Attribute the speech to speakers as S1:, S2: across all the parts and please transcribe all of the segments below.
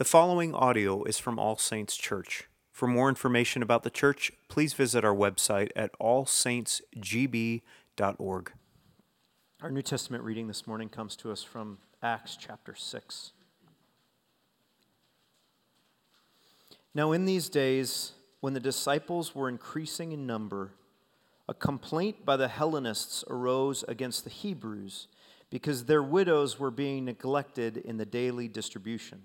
S1: The following audio is from All Saints Church. For more information about the church, please visit our website at allsaintsgb.org. Our New Testament reading this morning comes to us from Acts chapter 6. Now, in these days, when the disciples were increasing in number, a complaint by the Hellenists arose against the Hebrews because their widows were being neglected in the daily distribution.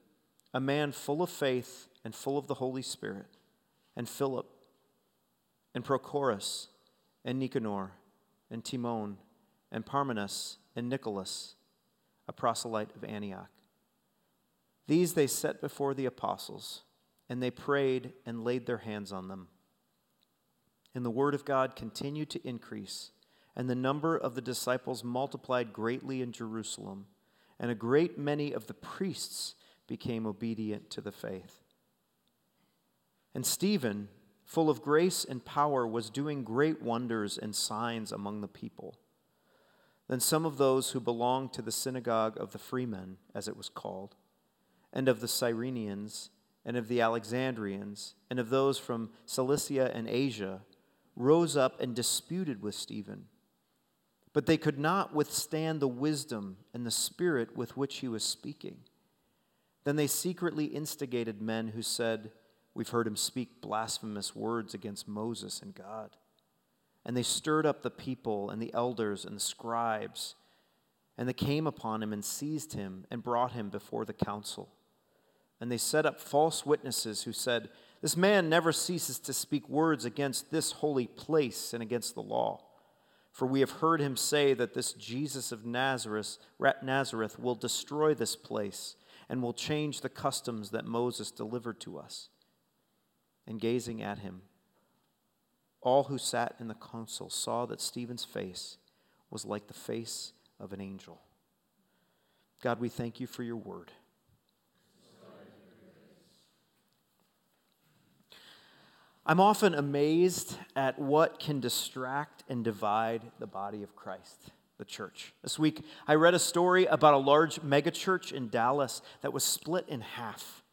S1: a man full of faith and full of the Holy Spirit, and Philip, and Prochorus, and Nicanor, and Timon, and Parmenas, and Nicholas, a proselyte of Antioch. These they set before the apostles, and they prayed and laid their hands on them. And the word of God continued to increase and the number of the disciples multiplied greatly in Jerusalem, and a great many of the priests became obedient to the faith. And Stephen, full of grace and power, was doing great wonders and signs among the people. Then some of those who belonged to the synagogue of the freedmen, as it was called, and of the Cyrenians, and of the Alexandrians, and of those from Cilicia and Asia, rose up and disputed with Stephen but they could not withstand the wisdom and the spirit with which he was speaking. Then they secretly instigated men who said, We've heard him speak blasphemous words against Moses and God. And they stirred up the people and the elders and the scribes. And they came upon him and seized him and brought him before the council. And they set up false witnesses who said, This man never ceases to speak words against this holy place and against the law. For we have heard him say that this Jesus of Nazareth, Nazareth will destroy this place and will change the customs that Moses delivered to us. And gazing at him, all who sat in the council saw that Stephen's face was like the face of an angel. God, we thank you for your word. I'm often amazed at what can distract and divide the body of Christ, the church. This week, I read a story about a large megachurch in Dallas that was split in half.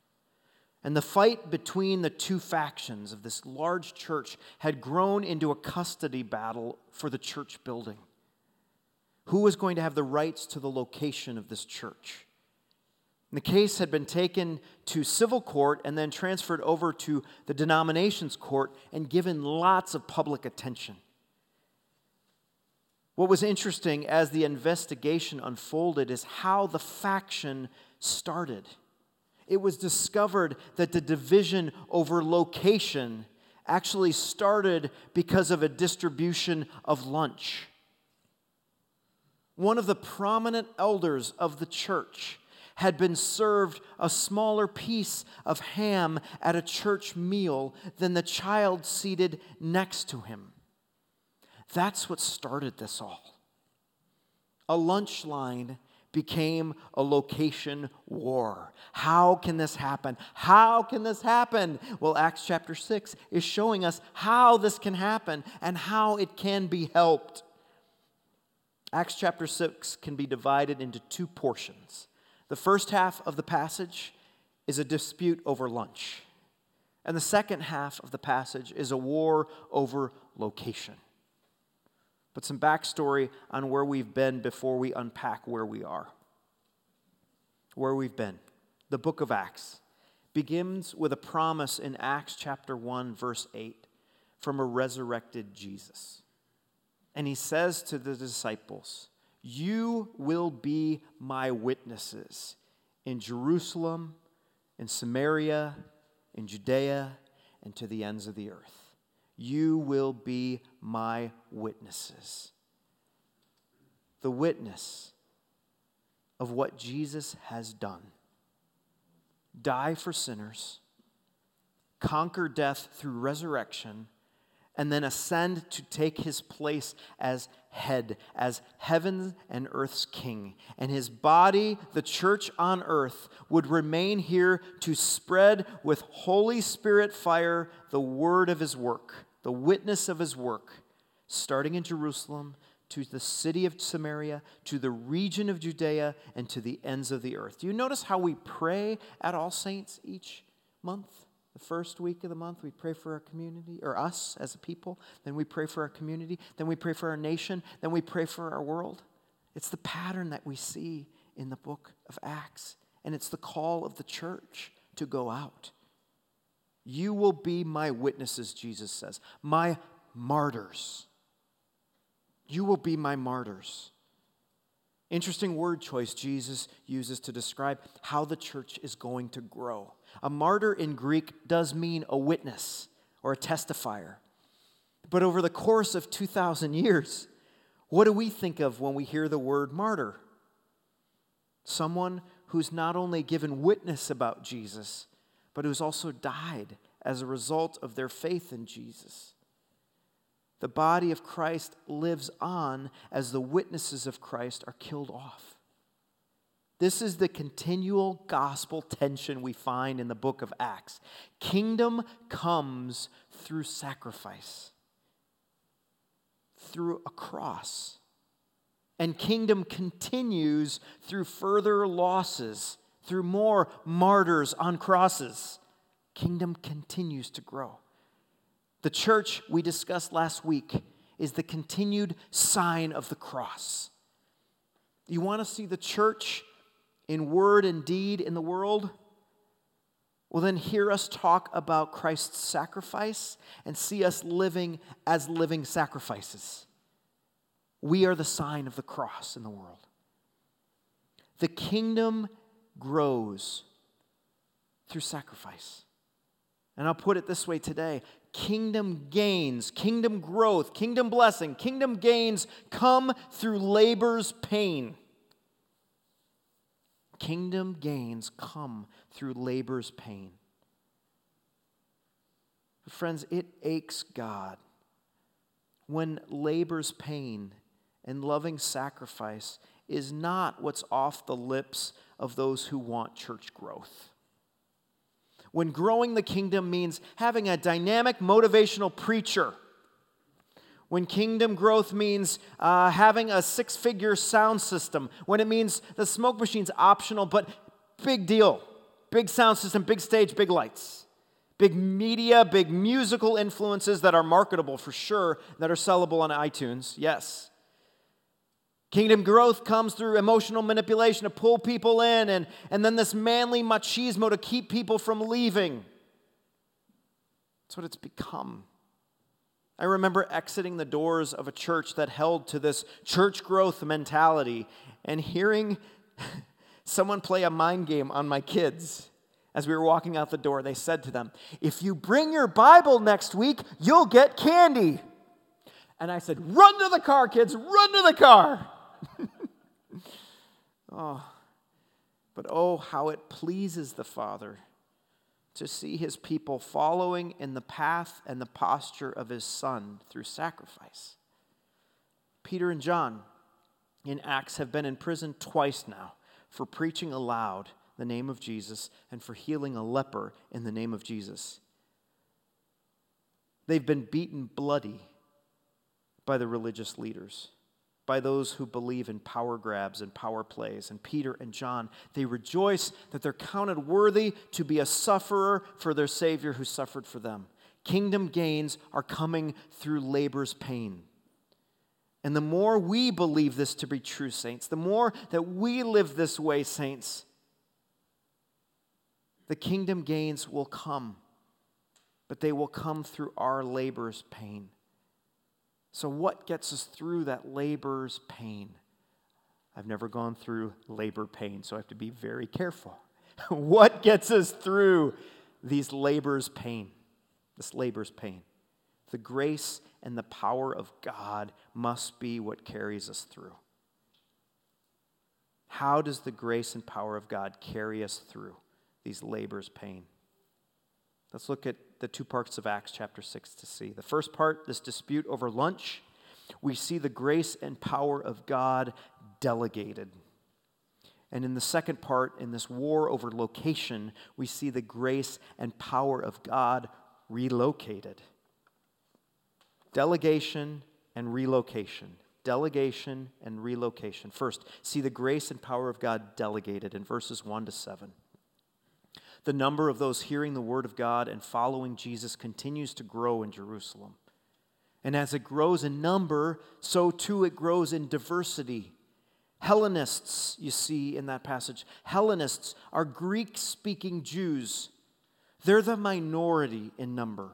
S1: And the fight between the two factions of this large church had grown into a custody battle for the church building. Who was going to have the rights to the location of this church? The case had been taken to civil court and then transferred over to the denominations court and given lots of public attention. What was interesting as the investigation unfolded is how the faction started. It was discovered that the division over location actually started because of a distribution of lunch. One of the prominent elders of the church had been served a smaller piece of ham at a church meal than the child seated next to him. That's what started this all. A lunch line became a location war. How can this happen? How can this happen? Well, Acts chapter 6 is showing us how this can happen and how it can be helped. Acts chapter 6 can be divided into two portions. The first half of the passage is a dispute over lunch, and the second half of the passage is a war over location. But some backstory on where we've been before we unpack where we are. Where we've been. The book of Acts begins with a promise in Acts chapter 1, verse 8, from a resurrected Jesus. And he says to the disciples, you will be my witnesses in Jerusalem, in Samaria, in Judea, and to the ends of the earth. You will be my witnesses. The witness of what Jesus has done. die for sinners, conquer death through resurrection, and then ascend to take his place as head, as heaven and earth's king. And his body, the church on earth, would remain here to spread with Holy Spirit fire the word of his work, the witness of his work, starting in Jerusalem to the city of Samaria, to the region of Judea, and to the ends of the earth. Do you notice how we pray at All Saints each month? The first week of the month, we pray for our community, or us as a people. Then we pray for our community. Then we pray for our nation. Then we pray for our world. It's the pattern that we see in the book of Acts. And it's the call of the church to go out. You will be my witnesses, Jesus says, my martyrs. You will be my martyrs. Interesting word choice Jesus uses to describe how the church is going to grow. A martyr in Greek does mean a witness or a testifier. But over the course of 2,000 years, what do we think of when we hear the word martyr? Someone who's not only given witness about Jesus, but who's also died as a result of their faith in Jesus. The body of Christ lives on as the witnesses of Christ are killed off. This is the continual gospel tension we find in the book of Acts. Kingdom comes through sacrifice, through a cross. And kingdom continues through further losses, through more martyrs on crosses. Kingdom continues to grow. The church we discussed last week is the continued sign of the cross. You want to see the church in word and deed in the world? Well, then hear us talk about Christ's sacrifice and see us living as living sacrifices. We are the sign of the cross in the world. The kingdom grows through sacrifice. And I'll put it this way today kingdom gains, kingdom growth, kingdom blessing, kingdom gains come through labor's pain. Kingdom gains come through labor's pain. Friends, it aches God when labor's pain and loving sacrifice is not what's off the lips of those who want church growth when growing the kingdom means having a dynamic, motivational preacher. When kingdom growth means uh, having a six figure sound system. When it means the smoke machine's optional, but big deal. Big sound system, big stage, big lights. Big media, big musical influences that are marketable for sure, that are sellable on iTunes, yes. Kingdom growth comes through emotional manipulation to pull people in, and, and then this manly machismo to keep people from leaving. That's what it's become. I remember exiting the doors of a church that held to this church growth mentality and hearing someone play a mind game on my kids. As we were walking out the door, they said to them, If you bring your Bible next week, you'll get candy. And I said, Run to the car, kids, run to the car. oh, but oh, how it pleases the Father to see his people following in the path and the posture of his Son through sacrifice. Peter and John in Acts have been in prison twice now for preaching aloud the name of Jesus and for healing a leper in the name of Jesus. They've been beaten bloody by the religious leaders by those who believe in power grabs and power plays. And Peter and John, they rejoice that they're counted worthy to be a sufferer for their Savior who suffered for them. Kingdom gains are coming through labor's pain. And the more we believe this to be true, saints, the more that we live this way, saints, the kingdom gains will come, but they will come through our labor's pain. So, what gets us through that labor's pain? I've never gone through labor pain, so I have to be very careful. what gets us through these labor's pain? This labor's pain. The grace and the power of God must be what carries us through. How does the grace and power of God carry us through these labors pain. Let's look at the two parts of Acts chapter 6 to see. The first part, this dispute over lunch, we see the grace and power of God delegated. And in the second part, in this war over location, we see the grace and power of God relocated. Delegation and relocation. Delegation and relocation. First, see the grace and power of God delegated in verses 1 to 7. The number of those hearing the word of God and following Jesus continues to grow in Jerusalem. And as it grows in number, so too it grows in diversity. Hellenists, you see in that passage, Hellenists are Greek speaking Jews. They're the minority in number.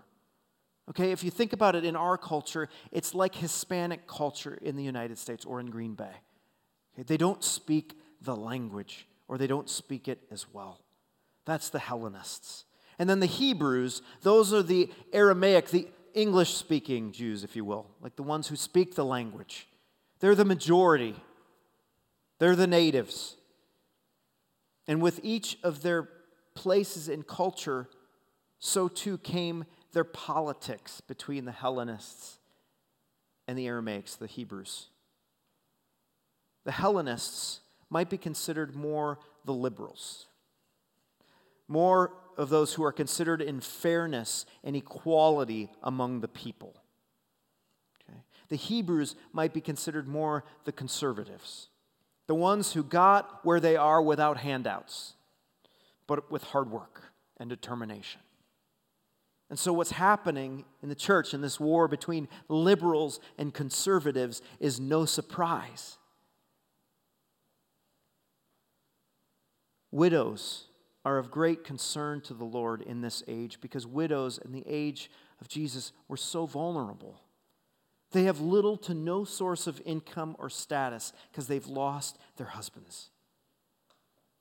S1: Okay, if you think about it in our culture, it's like Hispanic culture in the United States or in Green Bay. Okay, they don't speak the language or they don't speak it as well. That's the Hellenists. And then the Hebrews, those are the Aramaic, the English speaking Jews, if you will, like the ones who speak the language. They're the majority, they're the natives. And with each of their places in culture, so too came their politics between the Hellenists and the Aramaics, the Hebrews. The Hellenists might be considered more the liberals, more of those who are considered in fairness and equality among the people. Okay? The Hebrews might be considered more the conservatives, the ones who got where they are without handouts, but with hard work and determination. And so, what's happening in the church in this war between liberals and conservatives is no surprise. Widows are of great concern to the Lord in this age because widows in the age of Jesus were so vulnerable. They have little to no source of income or status because they've lost their husbands.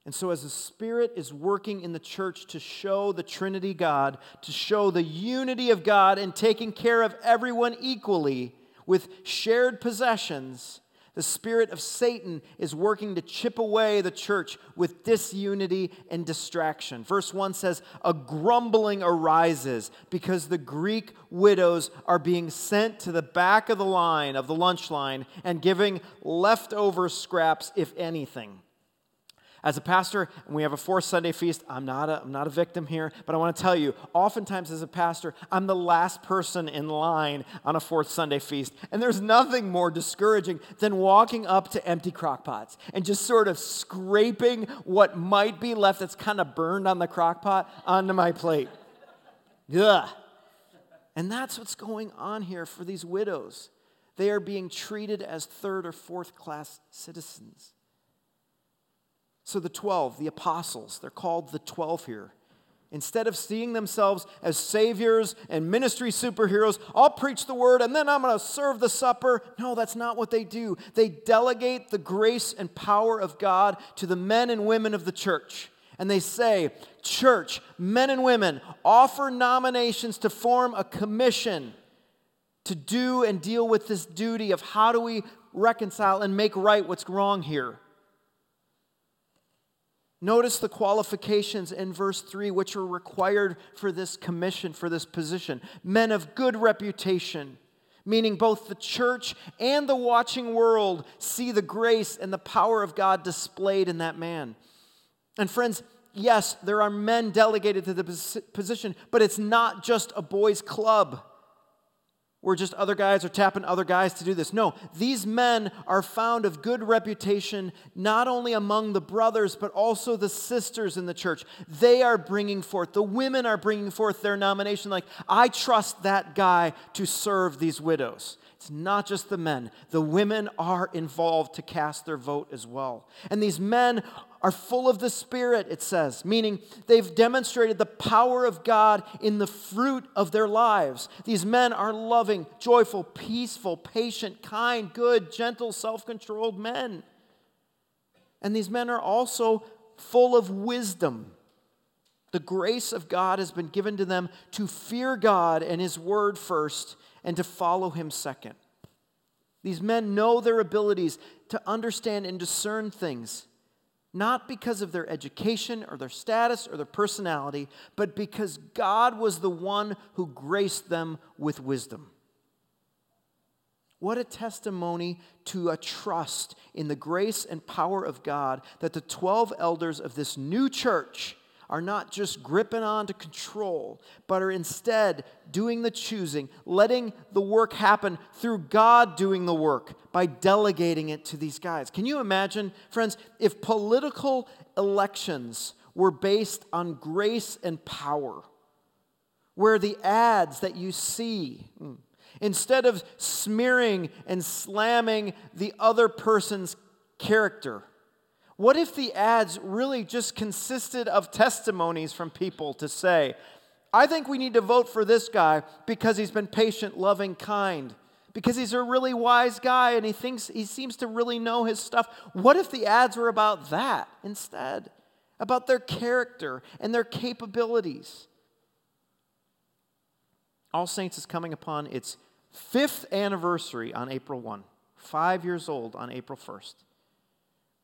S1: And so, as the Spirit is working in the church to show the Trinity God, to show the unity of God and taking care of everyone equally with shared possessions, the spirit of Satan is working to chip away the church with disunity and distraction. Verse 1 says, A grumbling arises because the Greek widows are being sent to the back of the line, of the lunch line, and giving leftover scraps, if anything. As a pastor, and we have a fourth Sunday feast, I'm not, a, I'm not a victim here, but I want to tell you, oftentimes as a pastor, I'm the last person in line on a fourth Sunday feast. And there's nothing more discouraging than walking up to empty crock pots and just sort of scraping what might be left that's kind of burned on the crock pot onto my plate. Ugh. And that's what's going on here for these widows. They are being treated as third or fourth class citizens. So the 12, the apostles, they're called the 12 here. Instead of seeing themselves as saviors and ministry superheroes, I'll preach the word and then I'm going to serve the supper. No, that's not what they do. They delegate the grace and power of God to the men and women of the church. And they say, Church, men and women, offer nominations to form a commission to do and deal with this duty of how do we reconcile and make right what's wrong here. Notice the qualifications in verse 3, which are required for this commission, for this position. Men of good reputation, meaning both the church and the watching world see the grace and the power of God displayed in that man. And friends, yes, there are men delegated to the position, but it's not just a boys' club where just other guys are tapping other guys to do this. No, these men are found of good reputation, not only among the brothers, but also the sisters in the church. They are bringing forth, the women are bringing forth their nomination, like, I trust that guy to serve these widows. It's not just the men, the women are involved to cast their vote as well. And these men are full of the Spirit, it says, meaning they've demonstrated the power of God in the fruit of their lives. These men are loving, joyful, peaceful, patient, kind, good, gentle, self controlled men. And these men are also full of wisdom. The grace of God has been given to them to fear God and His word first and to follow Him second. These men know their abilities to understand and discern things not because of their education or their status or their personality, but because God was the one who graced them with wisdom. What a testimony to a trust in the grace and power of God that the 12 elders of this new church are not just gripping on to control, but are instead doing the choosing, letting the work happen through God doing the work by delegating it to these guys. Can you imagine, friends, if political elections were based on grace and power, where the ads that you see, hmm, instead of smearing and slamming the other person's character, what if the ads really just consisted of testimonies from people to say, I think we need to vote for this guy because he's been patient, loving, kind, because he's a really wise guy and he thinks he seems to really know his stuff. What if the ads were about that instead? About their character and their capabilities. All Saints is coming upon its fifth anniversary on April 1, five years old on April 1st.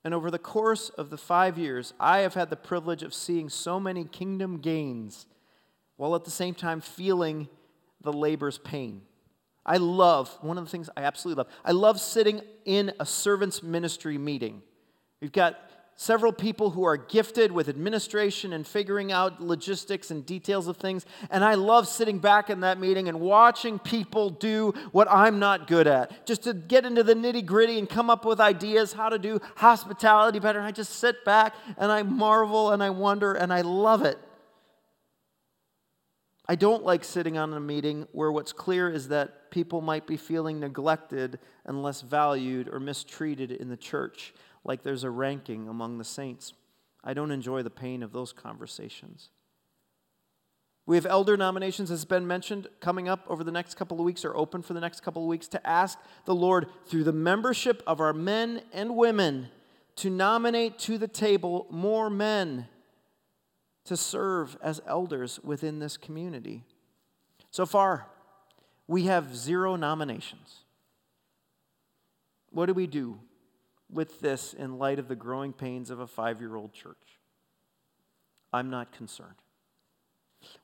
S1: And over the course of the five years, I have had the privilege of seeing so many kingdom gains while at the same time feeling the labor's pain. I love, one of the things I absolutely love, I love sitting in a servant's ministry meeting. We've got several people who are gifted with administration and figuring out logistics and details of things. And I love sitting back in that meeting and watching people do what I'm not good at, just to get into the nitty gritty and come up with ideas how to do hospitality better. I just sit back and I marvel and I wonder and I love it. I don't like sitting on a meeting where what's clear is that people might be feeling neglected and less valued or mistreated in the church like there's a ranking among the saints. I don't enjoy the pain of those conversations. We have elder nominations, as has been mentioned, coming up over the next couple of weeks or open for the next couple of weeks to ask the Lord, through the membership of our men and women, to nominate to the table more men to serve as elders within this community. So far, we have zero nominations. What do we do? With this in light of the growing pains of a five year old church? I'm not concerned.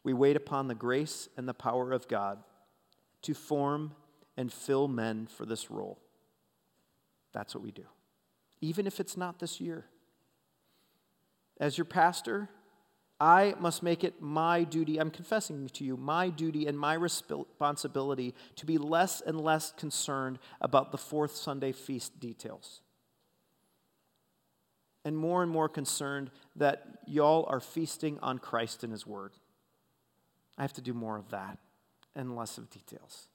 S1: We wait upon the grace and the power of God to form and fill men for this role. That's what we do, even if it's not this year. As your pastor, I must make it my duty, I'm confessing to you, my duty and my responsibility to be less and less concerned about the fourth Sunday feast details and more and more concerned that y'all are feasting on Christ and His Word. I have to do more of that and less of details.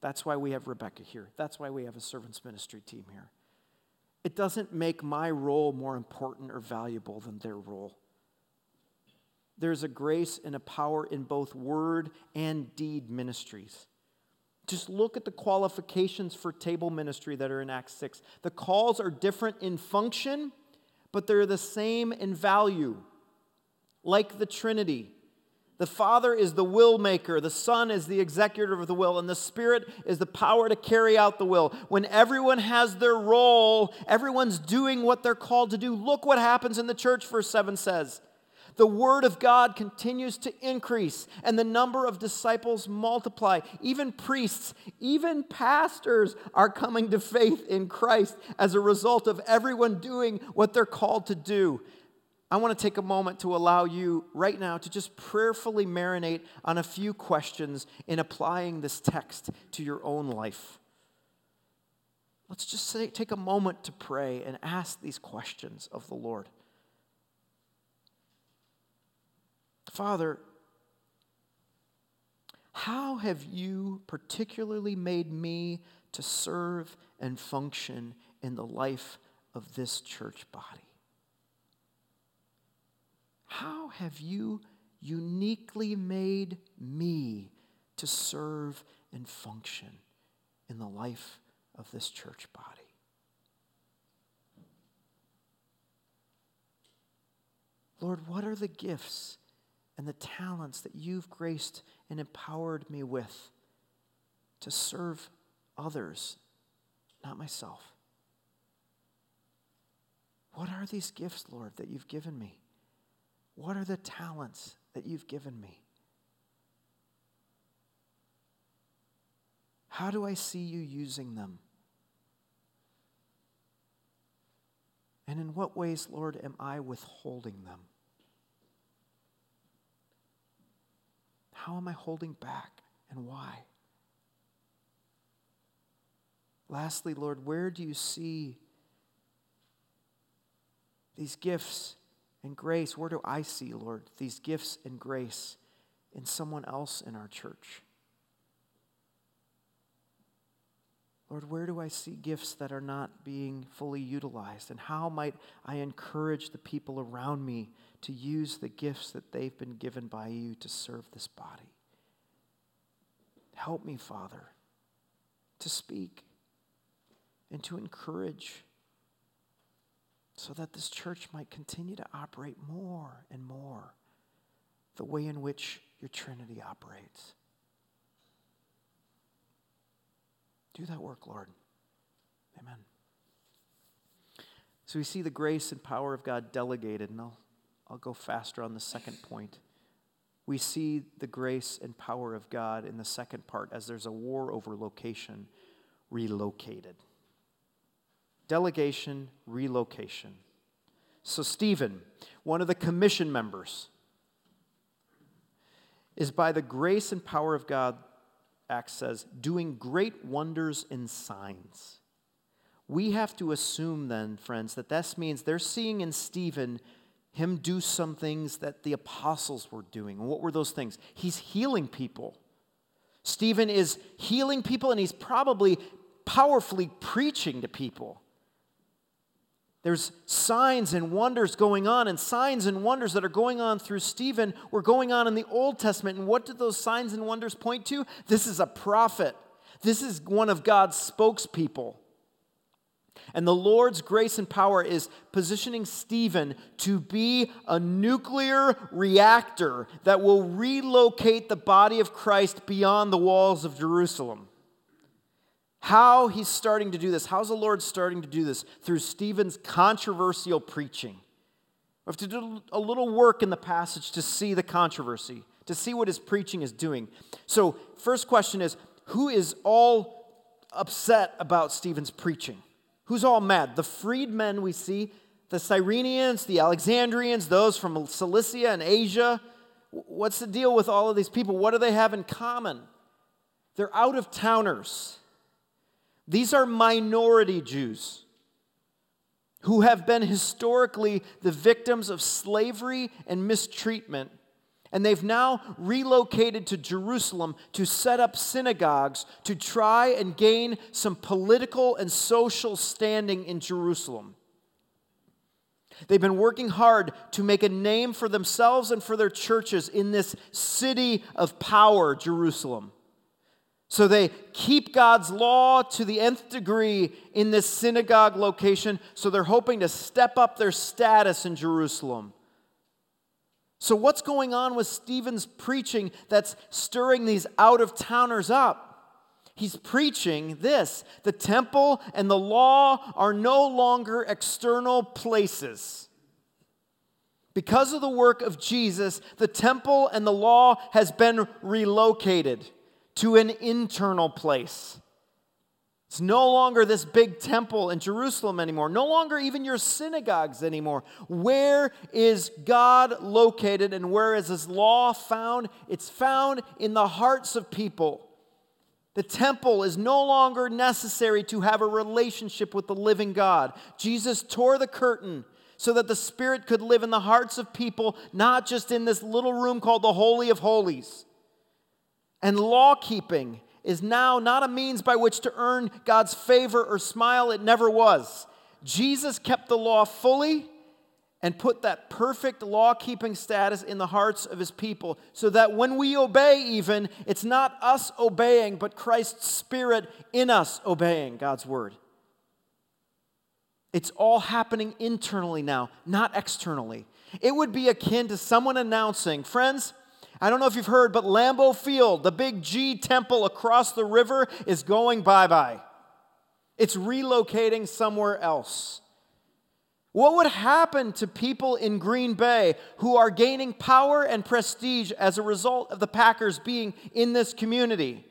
S1: That's why we have Rebecca here. That's why we have a servants ministry team here. It doesn't make my role more important or valuable than their role. There's a grace and a power in both word and deed ministries. Just look at the qualifications for table ministry that are in Acts 6. The calls are different in function, but they're the same in value. Like the Trinity, the Father is the will maker, the Son is the executor of the will, and the Spirit is the power to carry out the will. When everyone has their role, everyone's doing what they're called to do. Look what happens in the church, verse 7 says the word of God continues to increase and the number of disciples multiply. Even priests, even pastors are coming to faith in Christ as a result of everyone doing what they're called to do. I want to take a moment to allow you right now to just prayerfully marinate on a few questions in applying this text to your own life. Let's just say, take a moment to pray and ask these questions of the Lord. Father, how have you particularly made me to serve and function in the life of this church body? How have you uniquely made me to serve and function in the life of this church body? Lord, what are the gifts and the talents that you've graced and empowered me with to serve others, not myself. What are these gifts, Lord, that you've given me? What are the talents that you've given me? How do I see you using them? And in what ways, Lord, am I withholding them? How am I holding back and why? Lastly, Lord, where do you see these gifts and grace? Where do I see, Lord, these gifts and grace in someone else in our church? Lord, where do I see gifts that are not being fully utilized? And how might I encourage the people around me to use the gifts that they've been given by you to serve this body? Help me, Father, to speak and to encourage so that this church might continue to operate more and more the way in which your Trinity operates. Do that work, Lord. Amen. So we see the grace and power of God delegated, and I'll, I'll go faster on the second point. We see the grace and power of God in the second part as there's a war over location, relocated. Delegation, relocation. So, Stephen, one of the commission members, is by the grace and power of God Acts says, doing great wonders and signs. We have to assume then, friends, that this means they're seeing in Stephen him do some things that the apostles were doing. What were those things? He's healing people. Stephen is healing people and he's probably powerfully preaching to people. There's signs and wonders going on, and signs and wonders that are going on through Stephen were going on in the Old Testament. And what did those signs and wonders point to? This is a prophet, this is one of God's spokespeople. And the Lord's grace and power is positioning Stephen to be a nuclear reactor that will relocate the body of Christ beyond the walls of Jerusalem. How he's starting to do this, how's the Lord starting to do this? Through Stephen's controversial preaching. We have to do a little work in the passage to see the controversy, to see what his preaching is doing. So, first question is who is all upset about Stephen's preaching? Who's all mad? The freedmen we see, the Cyrenians, the Alexandrians, those from Cilicia and Asia. What's the deal with all of these people? What do they have in common? They're out of towners. These are minority Jews who have been historically the victims of slavery and mistreatment. And they've now relocated to Jerusalem to set up synagogues to try and gain some political and social standing in Jerusalem. They've been working hard to make a name for themselves and for their churches in this city of power, Jerusalem. So they keep God's law to the nth degree in this synagogue location, so they're hoping to step up their status in Jerusalem. So, what's going on with Stephen's preaching that's stirring these out of towners up? He's preaching this the temple and the law are no longer external places. Because of the work of Jesus, the temple and the law has been relocated to an internal place. It's no longer this big temple in Jerusalem anymore, no longer even your synagogues anymore. Where is God located and where is His law found? It's found in the hearts of people. The temple is no longer necessary to have a relationship with the living God. Jesus tore the curtain so that the Spirit could live in the hearts of people, not just in this little room called the Holy of Holies. And law keeping is now not a means by which to earn God's favor or smile. It never was. Jesus kept the law fully and put that perfect law keeping status in the hearts of his people so that when we obey, even, it's not us obeying, but Christ's Spirit in us obeying God's word. It's all happening internally now, not externally. It would be akin to someone announcing, friends, I don't know if you've heard, but Lambeau Field, the big G temple across the river, is going bye bye. It's relocating somewhere else. What would happen to people in Green Bay who are gaining power and prestige as a result of the Packers being in this community?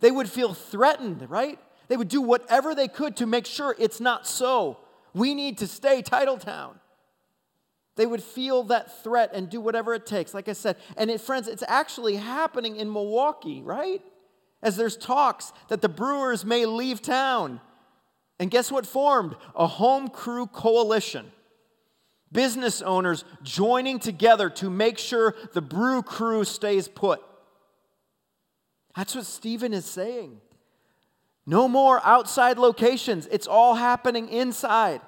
S1: They would feel threatened, right? They would do whatever they could to make sure it's not so. We need to stay Titletown. They would feel that threat and do whatever it takes, like I said. And it, friends, it's actually happening in Milwaukee, right? As there's talks that the Brewers may leave town. And guess what formed? A home crew coalition. Business owners joining together to make sure the brew crew stays put. That's what Stephen is saying. No more outside locations, it's all happening inside.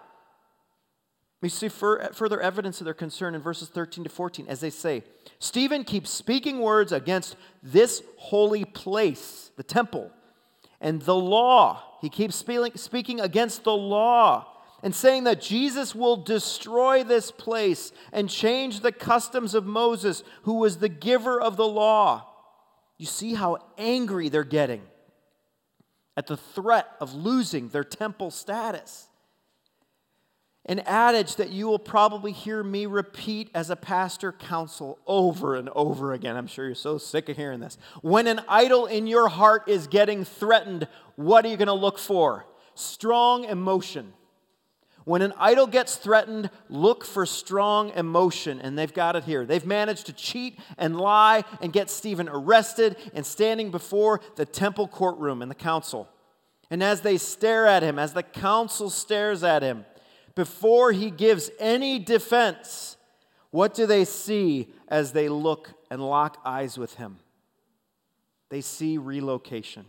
S1: We see further evidence of their concern in verses 13 to 14 as they say, Stephen keeps speaking words against this holy place, the temple, and the law. He keeps speaking against the law and saying that Jesus will destroy this place and change the customs of Moses, who was the giver of the law. You see how angry they're getting at the threat of losing their temple status. An adage that you will probably hear me repeat as a pastor counsel over and over again. I'm sure you're so sick of hearing this. When an idol in your heart is getting threatened, what are you going to look for? Strong emotion. When an idol gets threatened, look for strong emotion. And they've got it here. They've managed to cheat and lie and get Stephen arrested and standing before the temple courtroom and the council. And as they stare at him, as the council stares at him, before he gives any defense, what do they see as they look and lock eyes with him? They see relocation.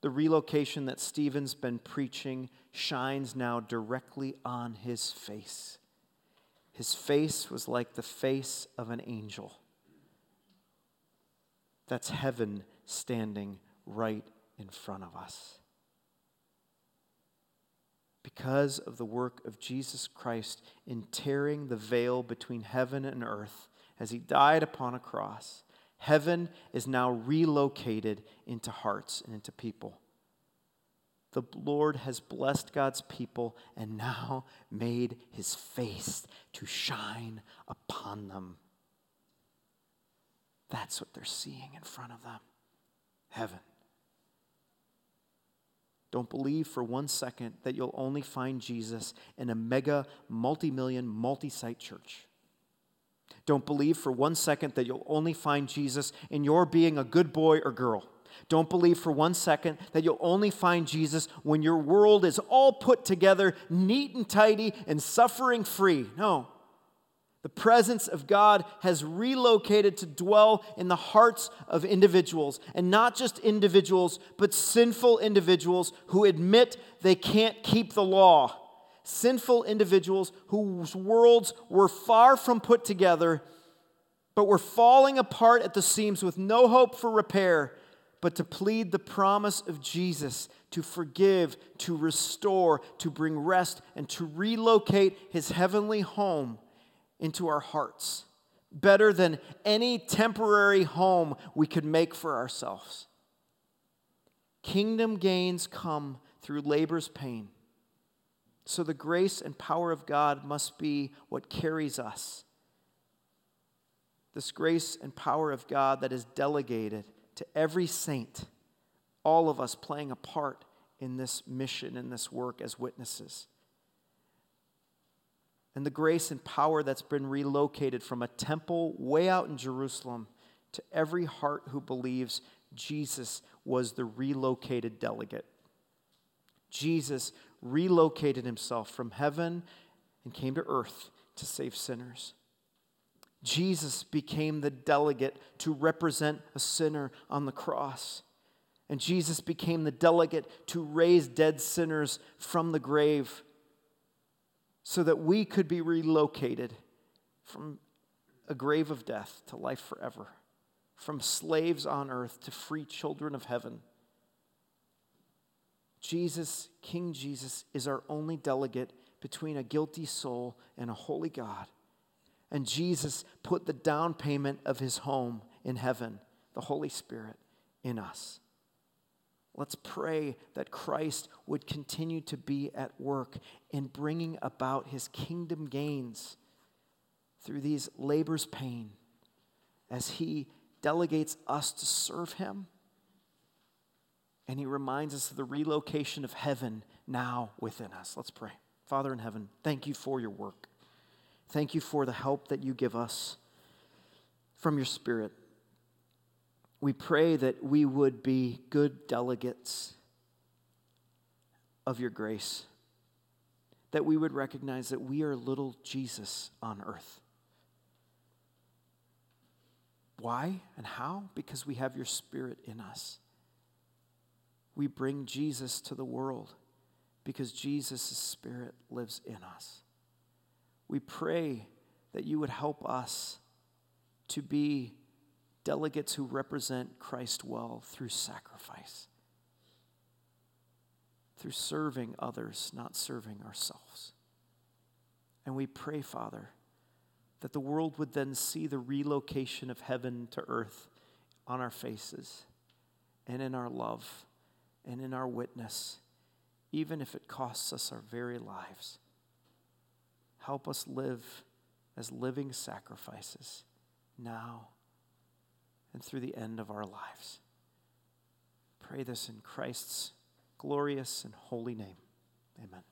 S1: The relocation that Stephen's been preaching shines now directly on his face. His face was like the face of an angel. That's heaven standing right in front of us because of the work of Jesus Christ in tearing the veil between heaven and earth as he died upon a cross. Heaven is now relocated into hearts and into people. The Lord has blessed God's people and now made his face to shine upon them. That's what they're seeing in front of them heaven. Don't believe for one second that you'll only find Jesus in a mega, multi million, multi site church. Don't believe for one second that you'll only find Jesus in your being a good boy or girl. Don't believe for one second that you'll only find Jesus when your world is all put together, neat and tidy, and suffering free. No. The presence of God has relocated to dwell in the hearts of individuals, and not just individuals, but sinful individuals who admit they can't keep the law. Sinful individuals whose worlds were far from put together, but were falling apart at the seams with no hope for repair, but to plead the promise of Jesus to forgive, to restore, to bring rest, and to relocate his heavenly home into our hearts, better than any temporary home we could make for ourselves. Kingdom gains come through labor's pain. So the grace and power of God must be what carries us. This grace and power of God that is delegated to every saint, all of us playing a part in this mission, in this work as witnesses and the grace and power that's been relocated from a temple way out in Jerusalem to every heart who believes Jesus was the relocated delegate. Jesus relocated himself from heaven and came to earth to save sinners. Jesus became the delegate to represent a sinner on the cross. And Jesus became the delegate to raise dead sinners from the grave so that we could be relocated from a grave of death to life forever, from slaves on earth to free children of heaven. Jesus, King Jesus, is our only delegate between a guilty soul and a holy God. And Jesus put the down payment of his home in heaven, the Holy Spirit, in us. Let's pray that Christ would continue to be at work in bringing about his kingdom gains through these labor's pain as he delegates us to serve him. And he reminds us of the relocation of heaven now within us. Let's pray. Father in heaven, thank you for your work. Thank you for the help that you give us from your Spirit. We pray that we would be good delegates of your grace, that we would recognize that we are little Jesus on earth. Why and how? Because we have your Spirit in us. We bring Jesus to the world because Jesus' Spirit lives in us. We pray that you would help us to be delegates who represent Christ well through sacrifice, through serving others, not serving ourselves. And we pray, Father, that the world would then see the relocation of heaven to earth on our faces and in our love and in our witness, even if it costs us our very lives. Help us live as living sacrifices now and through the end of our lives. Pray this in Christ's glorious and holy name. Amen.